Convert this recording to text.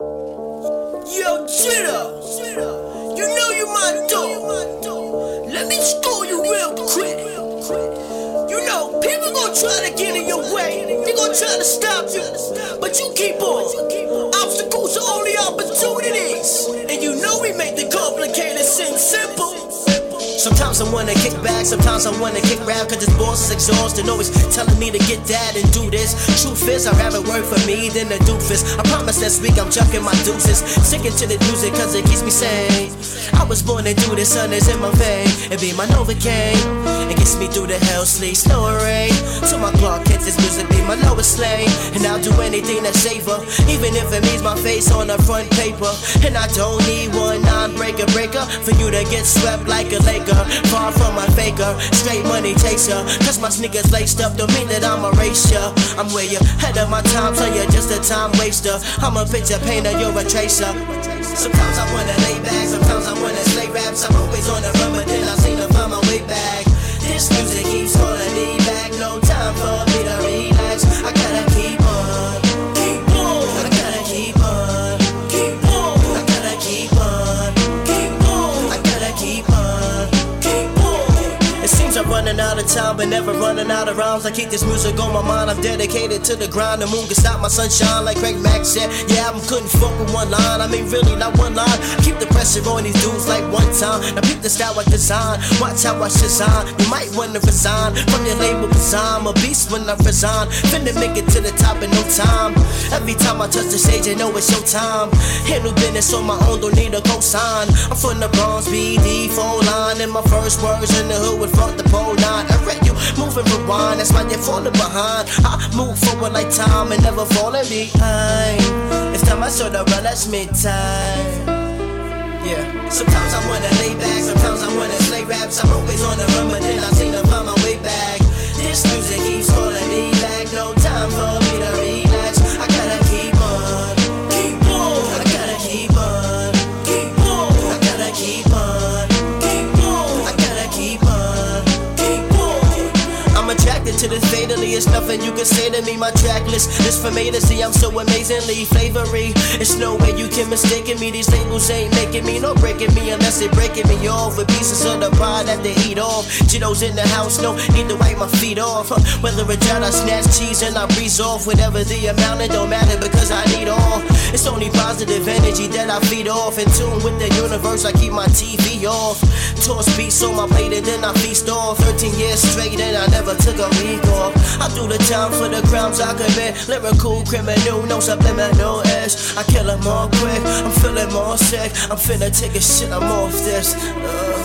Yo, Jitter, you know you my dog. Let me score you real quick. You know, people gonna try to get in your way. They gonna try to stop you, but you keep on. Sometimes I wanna kick back, sometimes I wanna kick rap, cause this boss is exhausted, always telling me to get that and do this. Truth is, I'd rather work for me than a doofus. I promise next week I'm chucking my deuces. Sticking to the music cause it keeps me sane. I was born to do this, sun is in my vein. It be my Novocaine. It gets me through the hell, sleep, snow and rain. Till my clock hits this music be my lowest lane. And I'll do anything to save her, even if it means my face on the front paper. And I don't need one non-breaker breaker for you to get swept like a Laker. Far from my faker, straight money chaser. Cause my sneakers laced up don't mean that I'm a racer. I'm way ahead of my time, so you're just a time waster. I'm a picture painter, you're a tracer. Sometimes I wanna lay back, sometimes I wanna slay raps. Running out of time, but never running out of rhymes. I keep this music on my mind. I'm dedicated to the grind. The moon can stop my sunshine, like Craig Mack said. Yeah, album couldn't fuck with one line. I mean, really, not one line. Keep the pressure on these dudes like one time. Now peep the style I design. Watch how I shazam. You might wanna resign from your label, cause I'm a beast when I resign. Finna make it to the top in no time. Every time I touch the stage, I know it's showtime. Handle business on my own, don't need a cosign. I'm from the Bronx, BD, phone line. And my first words in the hood would fuck the pole nine. I read you moving rewind, that's why you're falling behind. I move forward like time and never falling behind. It's time I show the run, that's me time. Yeah. Sometimes I wanna lay back, sometimes I wanna slay raps. I'm always on the run, but then I seem to attracted to this fatally. It's nothing you can say to me. My track list is for me to see. I'm so amazingly flavory. It's no way you can mistake me. These labels ain't making me, no breaking me unless they breaking me off with pieces of the pie that they eat off. Jittos in the house, no need to wipe my feet off. Huh. Whether a jar I snatch cheese and I breeze off, whatever the amount, it don't matter because I need all. It's only positive energy that I feed off. In tune with the universe, I keep my TV off. Toss beats on my plate and then I feast off. 13 years straight and I never took a week off. I do the time for the crimes I commit. Lyrical criminal, no subliminal edge. I kill them all quick. I'm feeling more sick. I'm finna take a shit. I'm off this. Uh,